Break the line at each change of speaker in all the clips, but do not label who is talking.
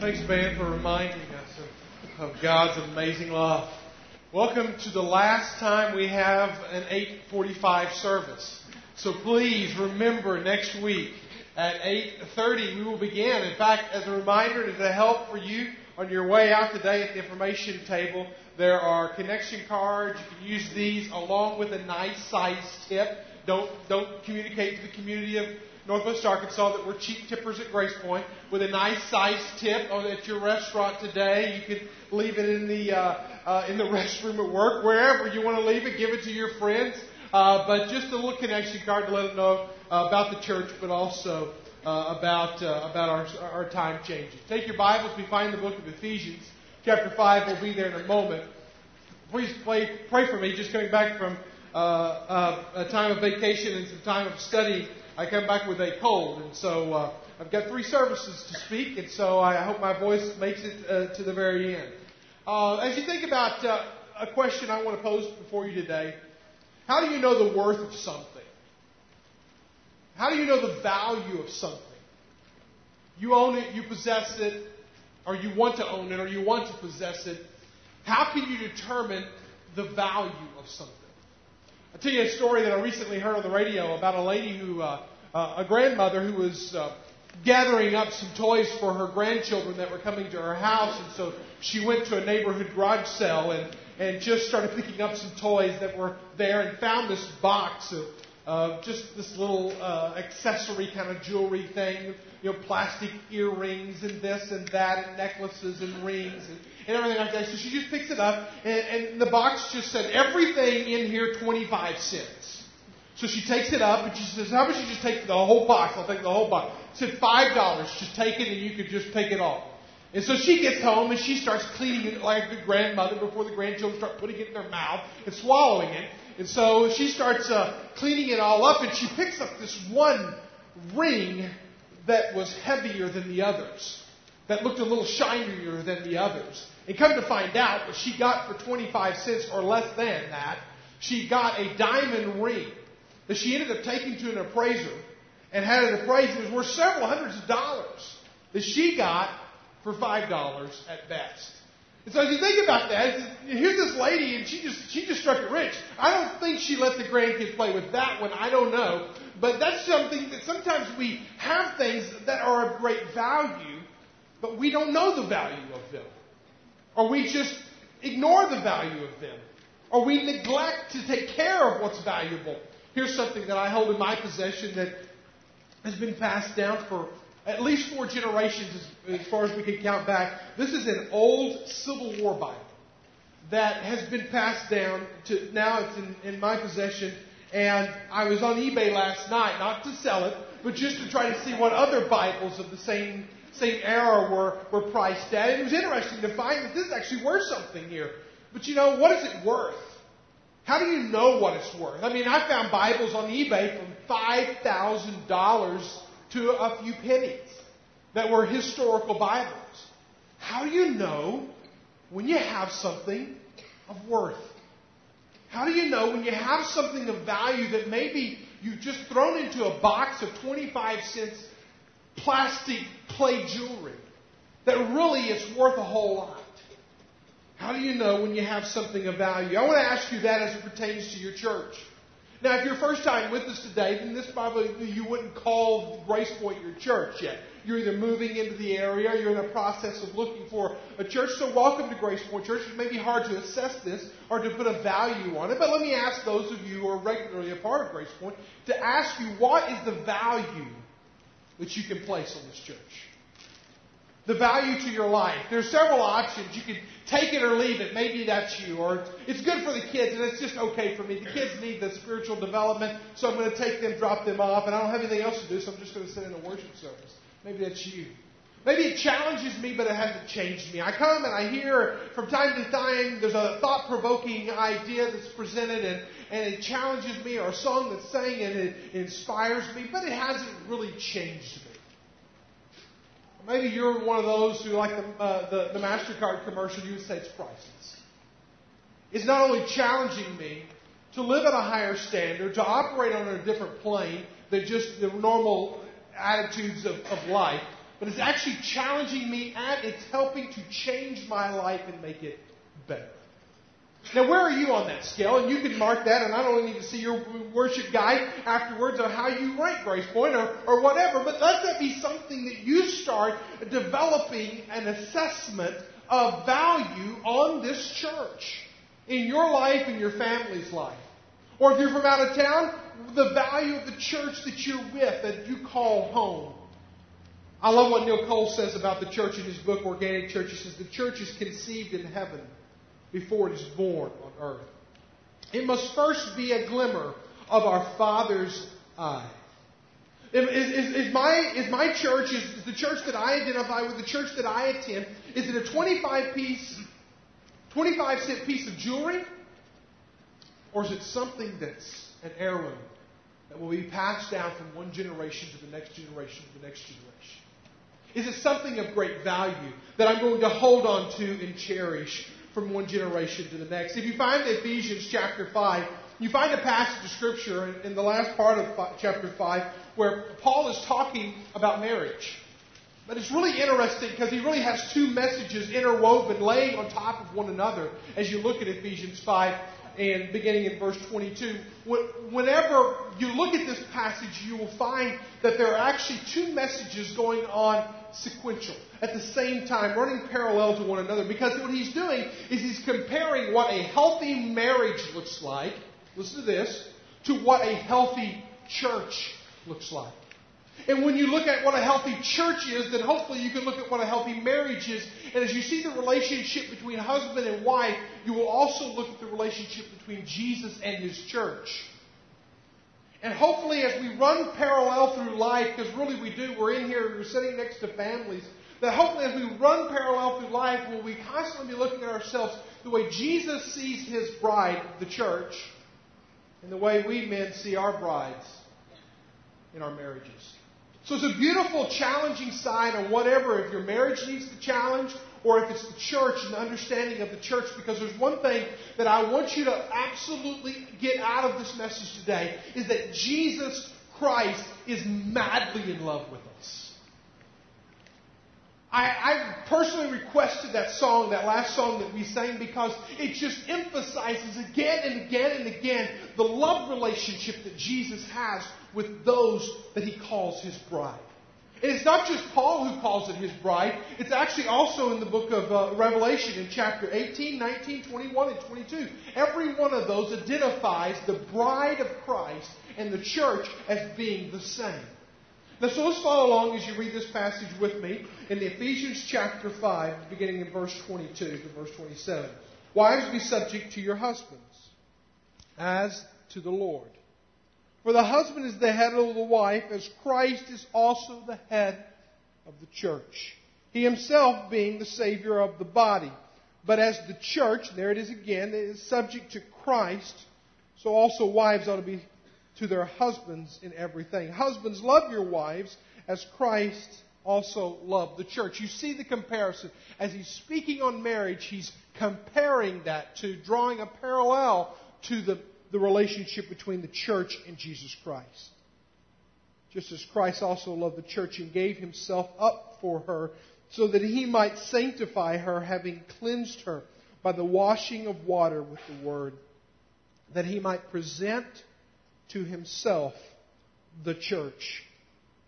Thanks, Ben, for reminding us of, of God's amazing love. Welcome to the last time we have an 8:45 service. So please remember next week at 8:30 we will begin. In fact, as a reminder, and as a help for you on your way out today at the information table, there are connection cards. You can use these along with a nice size tip. Don't don't communicate to the community of Northwest Arkansas that we're cheap tippers at Grace Point with a nice size tip at your restaurant today. You can leave it in the uh, uh, in the restroom at work, wherever you want to leave it. Give it to your friends. Uh, but just a little connection card to let them know uh, about the church, but also uh, about uh, about our our time changes. Take your Bibles. We find the book of Ephesians, chapter five. We'll be there in a moment. Please pray pray for me. Just coming back from uh, uh, a time of vacation and some time of study I come back with a cold, and so uh, I've got three services to speak, and so I hope my voice makes it uh, to the very end. Uh, as you think about uh, a question I want to pose before you today, how do you know the worth of something? How do you know the value of something? You own it, you possess it, or you want to own it, or you want to possess it. How can you determine the value of something? I'll tell you a story that I recently heard on the radio about a lady who uh, uh, a grandmother who was uh, gathering up some toys for her grandchildren that were coming to her house, and so she went to a neighborhood garage sale and and just started picking up some toys that were there and found this box of uh, just this little uh, accessory kind of jewelry thing, you know, plastic earrings and this and that, and necklaces and rings. And, and everything like that. So she just picks it up, and, and the box just said everything in here 25 cents. So she takes it up and she says, How about you just take the whole box? I'll take the whole box. She said, Five dollars. Just take it and you could just pick it all. And so she gets home and she starts cleaning it like a grandmother before the grandchildren start putting it in their mouth and swallowing it. And so she starts uh, cleaning it all up and she picks up this one ring that was heavier than the others, that looked a little shinier than the others. And come to find out, what she got for 25 cents or less than that, she got a diamond ring that she ended up taking to an appraiser and had it appraised. It was worth several hundreds of dollars that she got for five dollars at best. And so as you think about that, here's this lady and she just she just struck it rich. I don't think she let the grandkids play with that one. I don't know. But that's something that sometimes we have things that are of great value, but we don't know the value of them. Or we just ignore the value of them. Or we neglect to take care of what's valuable. Here's something that I hold in my possession that has been passed down for at least four generations as, as far as we can count back. This is an old Civil War Bible that has been passed down to now it's in, in my possession. And I was on eBay last night, not to sell it, but just to try to see what other Bibles of the same same era were, were priced at. It was interesting to find that this is actually worth something here. But you know, what is it worth? How do you know what it's worth? I mean, I found Bibles on eBay from $5,000 to a few pennies that were historical Bibles. How do you know when you have something of worth? How do you know when you have something of value that maybe you've just thrown into a box of 25 cents plastic play jewelry that really it's worth a whole lot? How do you know when you have something of value? I want to ask you that as it pertains to your church. Now, if you're first time with us today, then this probably you wouldn't call Grace Point your church yet. You're either moving into the area, you're in the process of looking for a church. So, welcome to Grace Point Church. It may be hard to assess this or to put a value on it, but let me ask those of you who are regularly a part of Grace Point to ask you what is the value that you can place on this church? The value to your life. There's several options. You can take it or leave it. Maybe that's you. Or it's good for the kids and it's just okay for me. The kids need the spiritual development, so I'm going to take them, drop them off, and I don't have anything else to do, so I'm just going to sit in a worship service. Maybe that's you. Maybe it challenges me, but it hasn't changed me. I come and I hear from time to time there's a thought provoking idea that's presented and, and it challenges me, or a song that's sang and it inspires me, but it hasn't really changed me. Maybe you're one of those who, like the, uh, the, the MasterCard commercial, you would say it's priceless. It's not only challenging me to live at a higher standard, to operate on a different plane than just the normal attitudes of, of life, but it's actually challenging me and it's helping to change my life and make it better. Now, where are you on that scale? And you can mark that, and I don't need to see your worship guide afterwards on how you rank Grace Point or, or whatever, but let that be something that you start developing an assessment of value on this church in your life and your family's life. Or if you're from out of town, the value of the church that you're with, that you call home. I love what Neil Cole says about the church in his book, Organic Church. He says, The church is conceived in heaven before it is born on earth. It must first be a glimmer of our Father's eye. Is, is, is, my, is my church, is, is the church that I identify with, the church that I attend, is it a 25 piece, 25 cent piece of jewelry? Or is it something that's an heirloom that will be passed down from one generation to the next generation to the next generation? Is it something of great value that I'm going to hold on to and cherish from one generation to the next? If you find Ephesians chapter 5, you find a passage of Scripture in, the last part of chapter 5 where Paul is talking about marriage. But it's really interesting because he really has two messages interwoven, laying on top of one another as you look at Ephesians 5 and beginning in verse 22. Whenever you look at this passage, you will find that there are actually two messages going on sequential at the same time, running parallel to one another. Because what he's doing is he's comparing what a healthy marriage looks like, listen to this, to what a healthy church looks like. And when you look at what a healthy church is, then hopefully you can look at what a healthy marriage is. And as you see the relationship between husband and wife, you will also look at the relationship between Jesus and his church. And hopefully, as we run parallel through life, because really we do, we're in here, we're sitting next to families, that hopefully as we run parallel through life, will we constantly be looking at ourselves the way Jesus sees his bride, the church, and the way we men see our brides in our marriages. So it's a beautiful, challenging side on whatever, if your marriage needs the challenge or if it's the church and the understanding of the church, because there's one thing that I want you to absolutely get out of this message today is that Jesus Christ is madly in love with us. I, I, personally requested that song, that last song that we sang, because it just emphasizes again and again and again the love relationship that Jesus has with those that he calls his bride. And it's not just Paul who calls it his bride. It's actually also in the book of uh, Revelation in chapter 18, 19, 21, and 22. Every one of those identifies the bride of Christ and the church as being the same. Now, so let's follow along as you read this passage with me in the Ephesians chapter 5, beginning in verse 22 to verse 27. Wives, be subject to your husbands, as to the Lord. For the husband is the head of the wife, as Christ is also the head of the church. He himself being the Savior of the body. But as the church, there it is again, is subject to Christ, so also wives ought to be to their husbands in everything. Husbands, love your wives as Christ also loved the church. You see the comparison. As he's speaking on marriage, he's comparing that to drawing a parallel to the, the relationship between the church and Jesus Christ. Just as Christ also loved the church and gave himself up for her so that he might sanctify her, having cleansed her by the washing of water with the word, that he might present to himself the church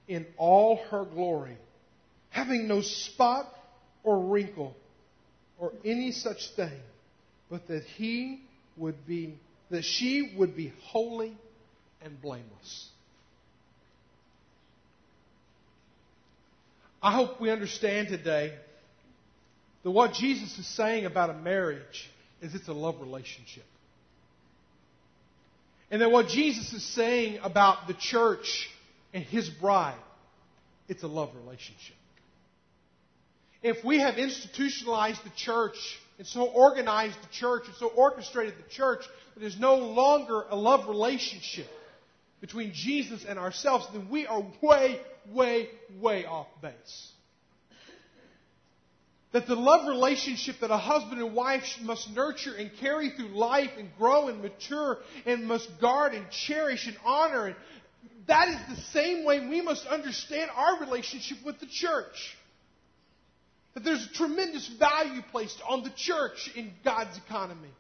in all her glory, having no spot or wrinkle or any such thing, but that he would be, that she would be holy and blameless. I hope we understand today that what Jesus is saying about a marriage is it's a love relationship. And then what Jesus is saying about the church and his bride, it's a love relationship. If we have institutionalized the church and so organized the church and so orchestrated the church that there's no longer a love relationship between Jesus and ourselves, then we are way, way, way off base. That the love relationship that a husband and wife must nurture and carry through life and grow and mature and must guard and cherish and honor and that is the same way we must understand our relationship with the church. That there's a tremendous value placed on the church in God's economy.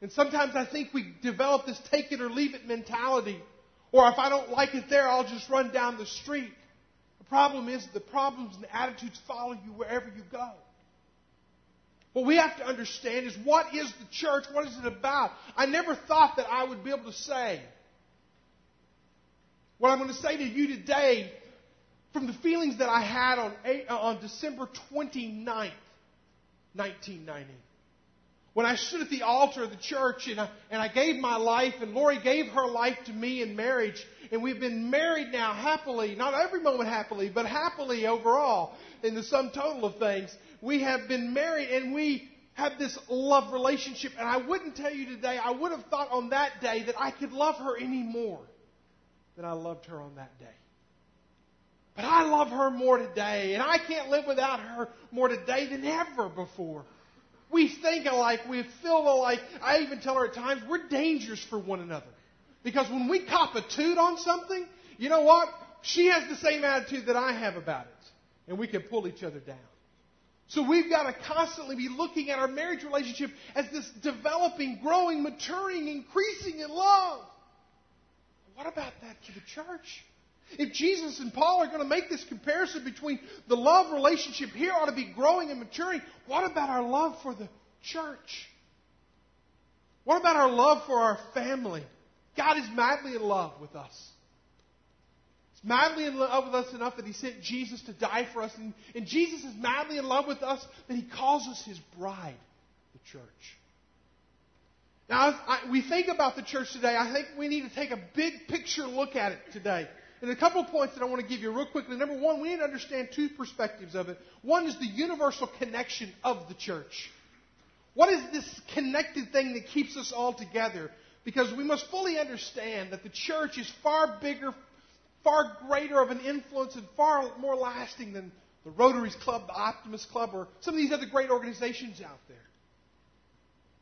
And sometimes I think we develop this take it or leave it mentality. Or if I don't like it there, I'll just run down the street. Problem is the problems and the attitudes follow you wherever you go. What we have to understand is what is the church? What is it about? I never thought that I would be able to say what I'm going to say to you today from the feelings that I had on, uh, on December 29th, 1990. When I stood at the altar of the church and I, and I gave my life, and Lori gave her life to me in marriage, and we've been married now happily, not every moment happily, but happily overall in the sum total of things. We have been married and we have this love relationship, and I wouldn't tell you today, I would have thought on that day that I could love her any more than I loved her on that day. But I love her more today, and I can't live without her more today than ever before. We think alike, we feel alike. I even tell her at times we're dangerous for one another. Because when we cop a toot on something, you know what? She has the same attitude that I have about it. And we can pull each other down. So we've got to constantly be looking at our marriage relationship as this developing, growing, maturing, increasing in love. What about that to the church? If Jesus and Paul are going to make this comparison between the love relationship here ought to be growing and maturing, what about our love for the church? What about our love for our family? God is madly in love with us. He's madly in love with us enough that He sent Jesus to die for us. And, and Jesus is madly in love with us that He calls us His bride, the church. Now, I, we think about the church today, I think we need to take a big picture look at it today. And a couple of points that I want to give you real quickly. Number one, we need to understand two perspectives of it. One is the universal connection of the church. What is this connected thing that keeps us all together? Because we must fully understand that the church is far bigger, far greater of an influence, and far more lasting than the Rotaries Club, the Optimist Club, or some of these other great organizations out there.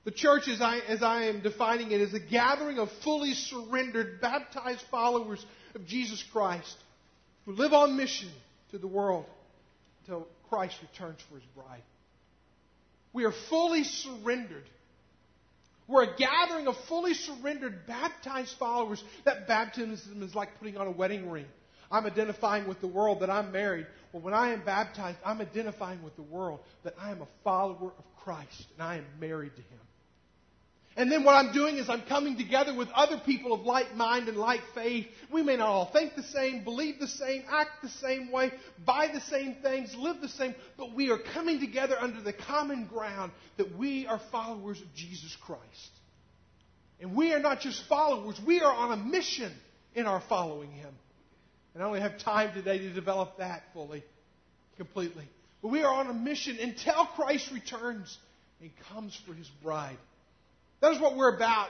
The church, as I, as I am defining it, is a gathering of fully surrendered, baptized followers of Jesus Christ who live on mission to the world until Christ returns for his bride. We are fully surrendered. We're a gathering of fully surrendered, baptized followers. That baptism is like putting on a wedding ring. I'm identifying with the world that I'm married. Well, when I am baptized, I'm identifying with the world that I am a follower of Christ and I am married to Him. And then what I'm doing is I'm coming together with other people of like mind and like faith. We may not all think the same, believe the same, act the same way, buy the same things, live the same, but we are coming together under the common ground that we are followers of Jesus Christ. And we are not just followers, we are on a mission in our following Him. And I only have time today to develop that fully, completely. But we are on a mission until Christ returns and comes for His bride. That is what we're about.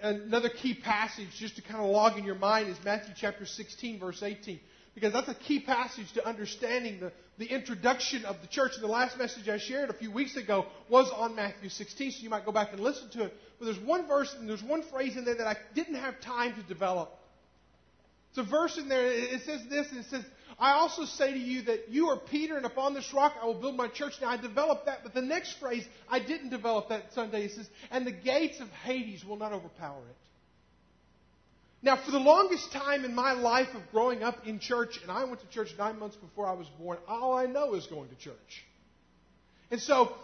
Another key passage, just to kind of log in your mind, is Matthew chapter 16, verse 18. Because that's a key passage to understanding the, the introduction of the church. And the last message I shared a few weeks ago was on Matthew 16, so you might go back and listen to it. But there's one verse and there's one phrase in there that I didn't have time to develop. It's a verse in there. It says this, and it says, I also say to you that you are Peter, and upon this rock I will build my church. Now, I developed that, but the next phrase, I didn't develop that Sunday. It says, and the gates of Hades will not overpower it. Now, for the longest time in my life of growing up in church, and I went to church nine months before I was born, all I know is going to church. And so,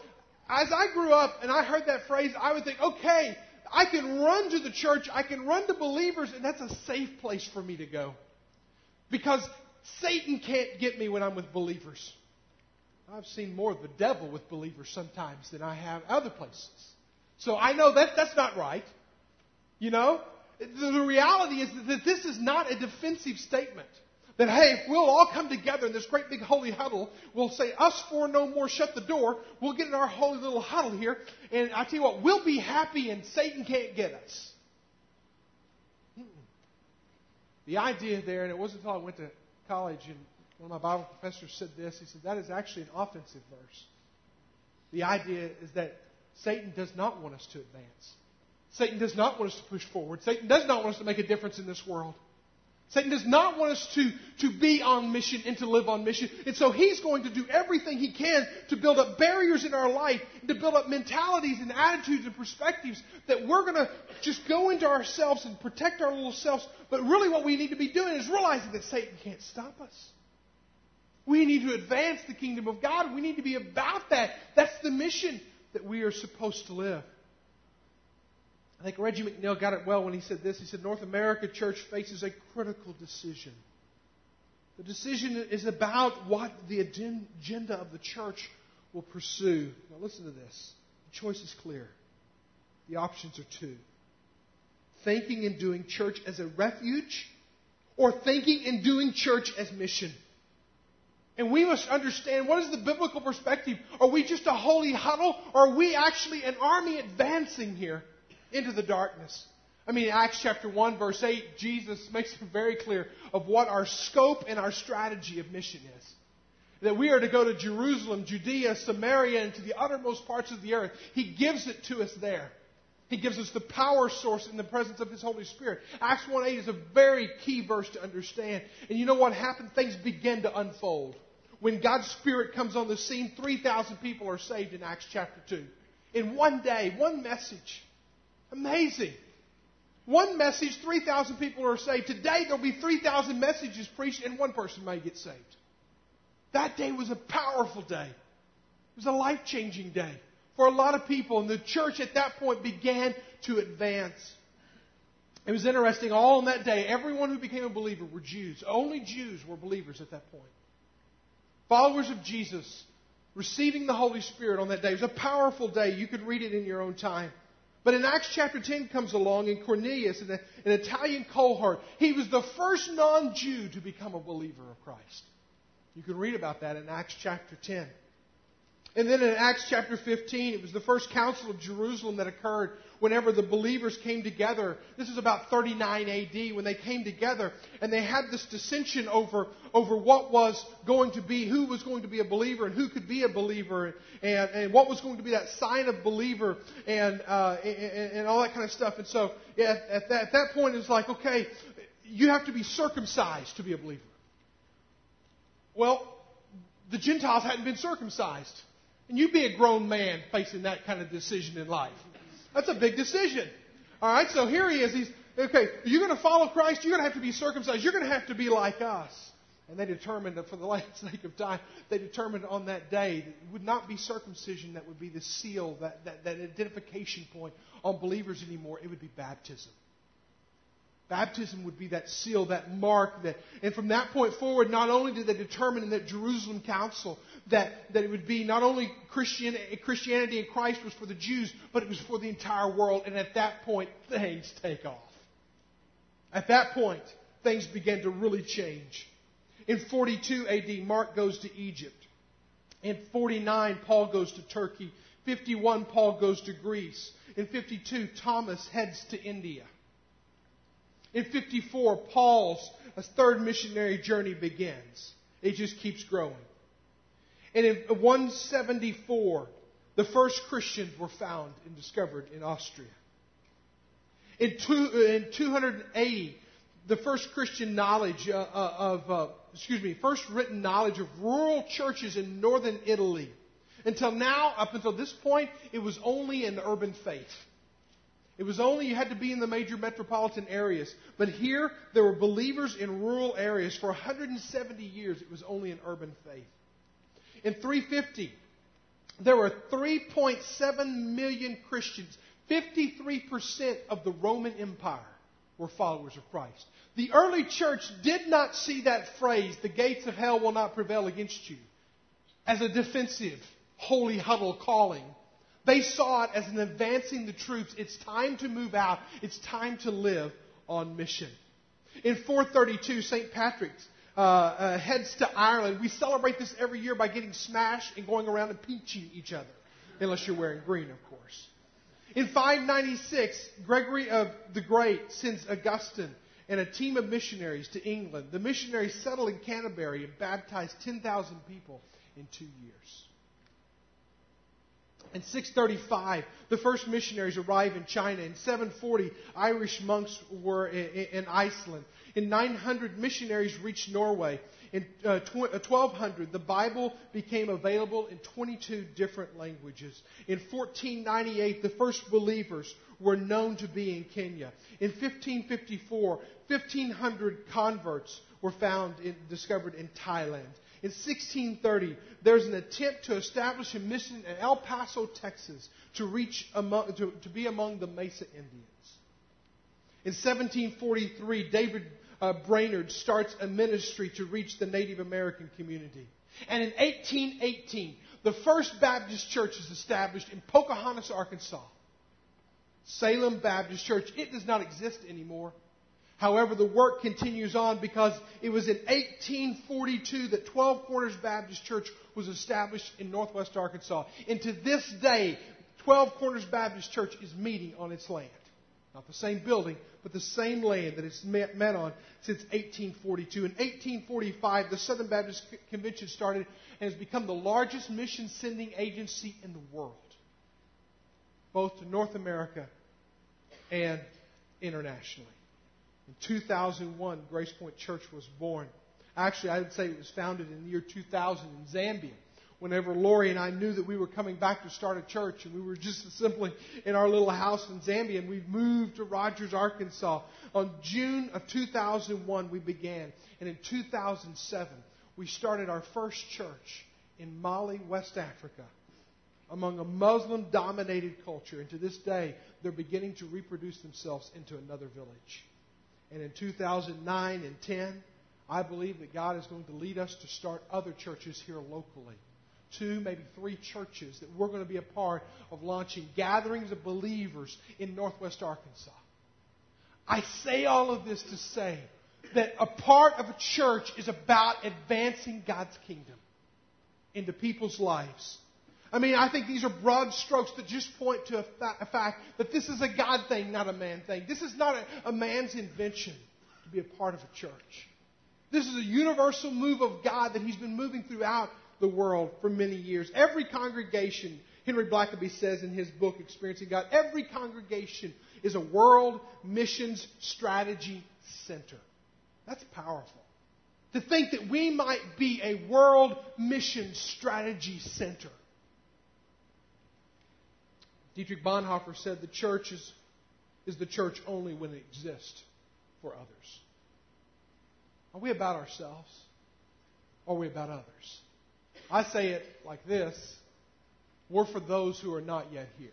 as I grew up and I heard that phrase, I would think, okay, I can run to the church, I can run to believers, and that's a safe place for me to go. Because Satan can't get me when I'm with believers. I've seen more of the devil with believers sometimes than I have other places. So I know that that's not right. You know? The, the reality is that this is not a defensive statement. That, hey, if we'll all come together in this great big holy huddle, we'll say, us four no more, shut the door. We'll get in our holy little huddle here. And I tell you what, we'll be happy and Satan can't get us. The idea there, and it wasn't until I went to college, and one of my Bible professors said this. He said, That is actually an offensive verse. The idea is that Satan does not want us to advance. Satan does not want us to push forward. Satan does not want us to make a difference in this world. Satan does not want us to, to be on mission and to live on mission. And so he's going to do everything he can to build up barriers in our life, to build up mentalities and attitudes and perspectives that we're going to just go into ourselves and protect our little selves. But really what we need to be doing is realizing that Satan can't stop us. We need to advance the kingdom of God. We need to be about that. That's the mission that we are supposed to live. I think Reggie McNeal got it well when he said this. He said, North America church faces a critical decision. The decision is about what the agenda of the church will pursue. Now, listen to this. The choice is clear. The options are two thinking and doing church as a refuge, or thinking and doing church as mission. And we must understand what is the biblical perspective? Are we just a holy huddle, or are we actually an army advancing here? Into the darkness. I mean, Acts chapter 1, verse 8, Jesus makes it very clear of what our scope and our strategy of mission is. That we are to go to Jerusalem, Judea, Samaria, and to the uttermost parts of the earth. He gives it to us there. He gives us the power source in the presence of His Holy Spirit. Acts 1 8 is a very key verse to understand. And you know what happened? Things begin to unfold. When God's Spirit comes on the scene, 3,000 people are saved in Acts chapter 2. In one day, one message. Amazing. One message, 3,000 people are saved. Today there'll be 3,000 messages preached and one person may get saved. That day was a powerful day. It was a life changing day for a lot of people. And the church at that point began to advance. It was interesting. All on that day, everyone who became a believer were Jews. Only Jews were believers at that point. Followers of Jesus receiving the Holy Spirit on that day. It was a powerful day. You could read it in your own time. But in Acts chapter 10 comes along, and Cornelius, an, an Italian cohort, he was the first non Jew to become a believer of Christ. You can read about that in Acts chapter 10. And then in Acts chapter 15, it was the first council of Jerusalem that occurred whenever the believers came together. This is about 39 AD when they came together and they had this dissension over, over what was going to be, who was going to be a believer and who could be a believer and, and what was going to be that sign of believer and, uh, and, and, all that kind of stuff. And so at, at, that, at that point, it's like, okay, you have to be circumcised to be a believer. Well, the Gentiles hadn't been circumcised. And you be a grown man facing that kind of decision in life. That's a big decision. All right, so here he is. He's, okay, you're going to follow Christ, you're going to have to be circumcised, you're going to have to be like us. And they determined that for the last sake of time, they determined on that day that it would not be circumcision that would be the seal, that, that, that identification point on believers anymore. It would be baptism. Baptism would be that seal, that mark. That, and from that point forward, not only did they determine in that Jerusalem council that, that it would be not only Christian, Christianity and Christ was for the Jews, but it was for the entire world. And at that point, things take off. At that point, things began to really change. In 42 AD, Mark goes to Egypt. In 49, Paul goes to Turkey. 51, Paul goes to Greece. In 52, Thomas heads to India. In 54, Paul's third missionary journey begins. It just keeps growing. And in 174, the first Christians were found and discovered in Austria. In, two, in 280, the first Christian knowledge uh, uh, of, uh, excuse me, first written knowledge of rural churches in northern Italy. Until now, up until this point, it was only an urban faith. It was only you had to be in the major metropolitan areas. But here, there were believers in rural areas. For 170 years, it was only an urban faith. In 350, there were 3.7 million Christians. 53% of the Roman Empire were followers of Christ. The early church did not see that phrase, the gates of hell will not prevail against you, as a defensive, holy huddle calling they saw it as an advancing the troops. It's time to move out. It's time to live on mission. In 432, St. Patrick's uh, uh, heads to Ireland. We celebrate this every year by getting smashed and going around and pinching each other, unless you're wearing green, of course. In 596, Gregory of the Great sends Augustine and a team of missionaries to England. The missionaries settle in Canterbury and baptize 10,000 people in two years. In 635, the first missionaries arrive in China. In 740, Irish monks were in, Iceland. In 900, missionaries reached Norway. In uh, 1200, uh, the Bible became available in 22 different languages. In 1498, the first believers were known to be in Kenya. In 1554, 1500 converts were found in, discovered in Thailand. In 1630, there's an attempt to establish a mission in El Paso, Texas, to reach among, to, to be among the Mesa Indians. In 1743, David uh, Brainerd starts a ministry to reach the Native American community. And in 1818, the First Baptist Church is established in Pocahontas, Arkansas. Salem Baptist Church. It does not exist anymore. However, the work continues on because it was in 1842 that 12 Corners Baptist Church was established in northwest Arkansas. And to this day, 12 Corners Baptist Church is meeting on its land. Not the same building, but the same land that it's met, met on since 1842. In 1845, the Southern Baptist Convention started and has become the largest mission sending agency in the world, both to North America and internationally. In 2001, Grace Point Church was born. Actually, I would say it was founded in the year 2000 in Zambia. Whenever Lori and I knew that we were coming back to start a church, and we were just assembling in our little house in Zambia, and we moved to Rogers, Arkansas. On June of 2001, we began. And in 2007, we started our first church in Mali, West Africa, among a Muslim dominated culture. And to this day, they're beginning to reproduce themselves into another village. And in 2009 and 10, I believe that God is going to lead us to start other churches here locally. Two, maybe three churches that we're going to be a part of launching gatherings of believers in Northwest Arkansas. I say all of this to say that a part of a church is about advancing God's kingdom into people's lives. I mean, I think these are broad strokes that just point to a, fa- a fact that this is a God thing, not a man thing. This is not a, a man's invention to be a part of a church. This is a universal move of God that He's been moving throughout the world for many years. Every congregation, Henry Blackaby says in his book, Experiencing God, every congregation is a world missions strategy center. That's powerful. To think that we might be a world mission strategy center. Dietrich Bonhoeffer said the church is, is the church only when it exists for others. Are we about ourselves? Or are we about others? I say it like this we're for those who are not yet here.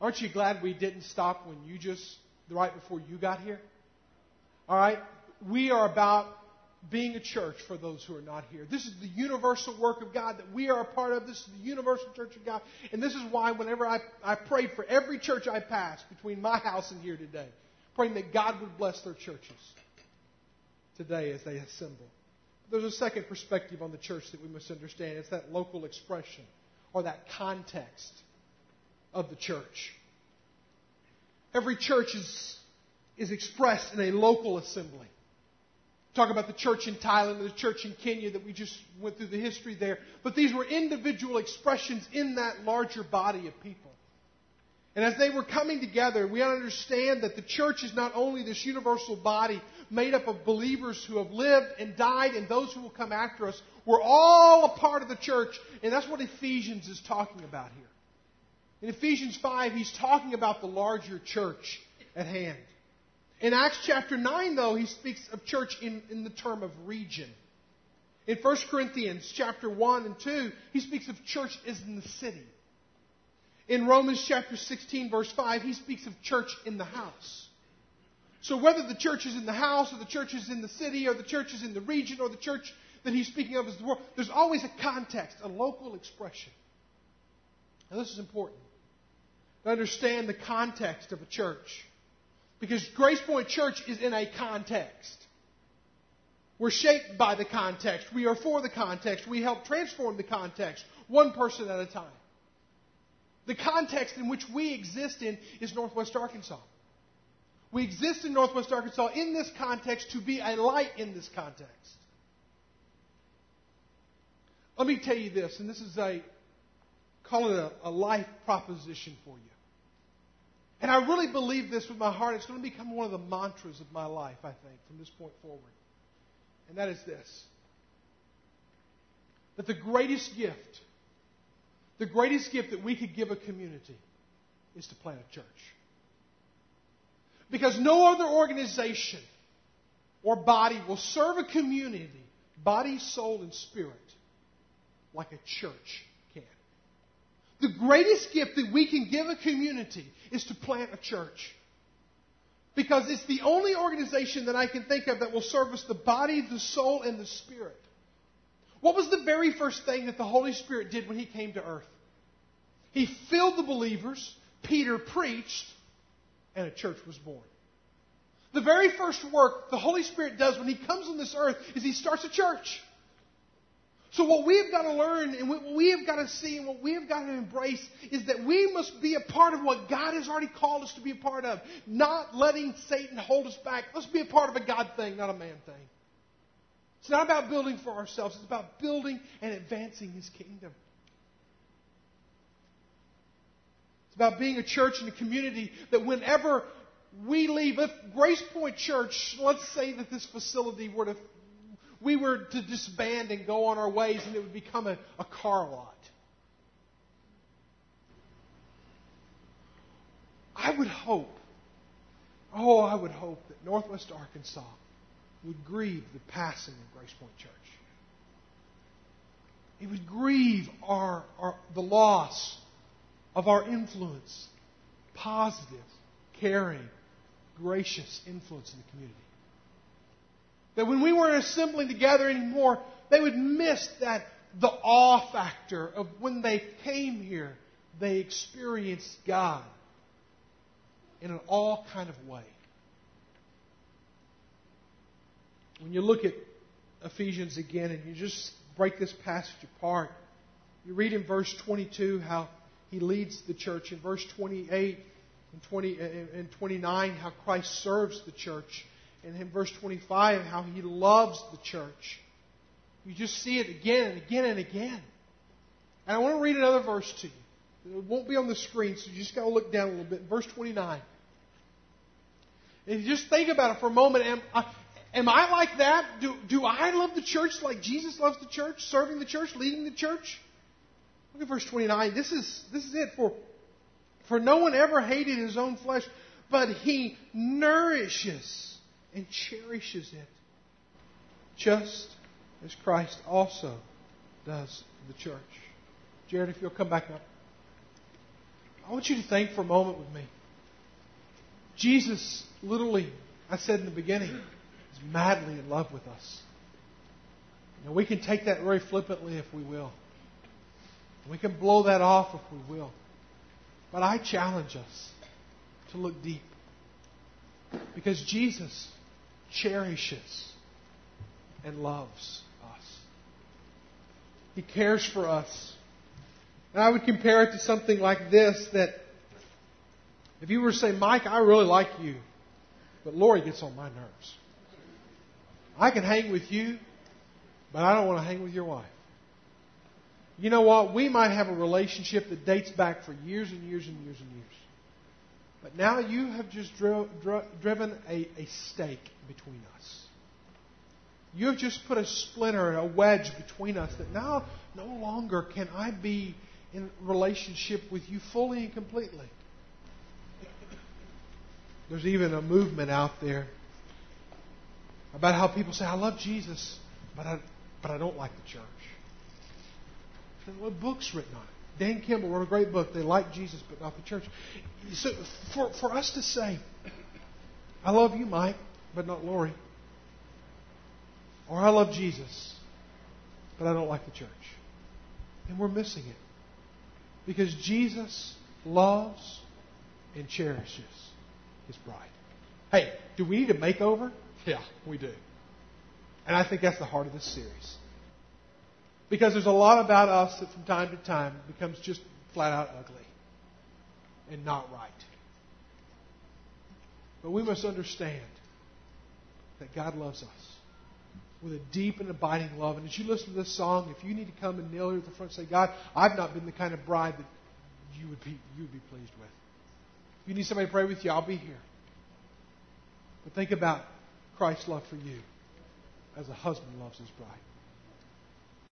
Aren't you glad we didn't stop when you just, right before you got here? All right? We are about being a church for those who are not here. This is the universal work of God that we are a part of. This is the universal church of God. And this is why whenever I, I prayed for every church I passed between my house and here today, praying that God would bless their churches today as they assemble. There's a second perspective on the church that we must understand. It's that local expression or that context of the church. Every church is, is expressed in a local assembly talk about the church in Thailand and the church in Kenya that we just went through the history there. But these were individual expressions in that larger body of people. And as they were coming together, we understand that the church is not only this universal body made up of believers who have lived and died and those who will come after us. We're all a part of the church, and that's what Ephesians is talking about here. In Ephesians 5, he's talking about the larger church at hand. In Acts chapter 9, though, he speaks of church in, in the term of region. In 1 Corinthians chapter 1 and 2, he speaks of church as in the city. In Romans chapter 16, verse 5, he speaks of church in the house. So whether the church is in the house, or the church is in the city, or the church is in the region, or the church that he's speaking of is the world, there's always a context, a local expression. Now, this is important to understand the context of a church. Because Grace Point Church is in a context. We're shaped by the context. We are for the context. We help transform the context, one person at a time. The context in which we exist in is Northwest Arkansas. We exist in Northwest Arkansas in this context to be a light in this context. Let me tell you this, and this is a call it a, a life proposition for you. And I really believe this with my heart. It's going to become one of the mantras of my life, I think, from this point forward. And that is this that the greatest gift, the greatest gift that we could give a community is to plant a church. Because no other organization or body will serve a community, body, soul, and spirit, like a church. The greatest gift that we can give a community is to plant a church. Because it's the only organization that I can think of that will service the body, the soul, and the spirit. What was the very first thing that the Holy Spirit did when He came to earth? He filled the believers, Peter preached, and a church was born. The very first work the Holy Spirit does when He comes on this earth is He starts a church. So, what we have got to learn and what we have got to see and what we have got to embrace is that we must be a part of what God has already called us to be a part of, not letting Satan hold us back. Let's be a part of a God thing, not a man thing. It's not about building for ourselves, it's about building and advancing His kingdom. It's about being a church and a community that whenever we leave, if Grace Point Church, let's say that this facility were to, we were to disband and go on our ways and it would become a, a car lot. I would hope, oh, I would hope that Northwest Arkansas would grieve the passing of Grace Point Church. It would grieve our, our, the loss of our influence, positive, caring, gracious influence in the community. That when we weren't assembling together anymore, they would miss that the awe factor of when they came here, they experienced God in an all kind of way. when you look at Ephesians again and you just break this passage apart, you read in verse 22 how he leads the church. In verse 28 and, 20, and 29, how Christ serves the church. And in verse 25, how he loves the church. You just see it again and again and again. And I want to read another verse to you. It won't be on the screen, so you just got to look down a little bit. Verse 29. And you just think about it for a moment. Am, Am I like that? Do, do I love the church like Jesus loves the church, serving the church, leading the church? Look at verse 29. This is, this is it. For, for no one ever hated his own flesh, but he nourishes and cherishes it, just as Christ also does the church. Jared, if you'll come back up. I want you to think for a moment with me. Jesus, literally, I said in the beginning, is madly in love with us. And we can take that very flippantly if we will. We can blow that off if we will. But I challenge us to look deep. Because Jesus cherishes and loves us. He cares for us. And I would compare it to something like this that if you were to say, Mike, I really like you, but Lori gets on my nerves. I can hang with you, but I don't want to hang with your wife. You know what? We might have a relationship that dates back for years and years and years and years. But now you have just driven a, a stake between us. You have just put a splinter, a wedge between us that now no longer can I be in relationship with you fully and completely. There's even a movement out there about how people say, I love Jesus, but I, but I don't like the church. And what book's written on it? Dan Kimball wrote a great book. They like Jesus, but not the church. So for, for us to say, I love you, Mike, but not Lori. Or I love Jesus, but I don't like the church. And we're missing it. Because Jesus loves and cherishes his bride. Hey, do we need a makeover? Yeah, we do. And I think that's the heart of this series. Because there's a lot about us that from time to time becomes just flat out ugly and not right. But we must understand that God loves us. with a deep and abiding love. And as you listen to this song, if you need to come and kneel here at the front and say, God, I've not been the kind of bride that you would be, you would be pleased with. If you need somebody to pray with you, I'll be here. But think about Christ's love for you as a husband loves his bride.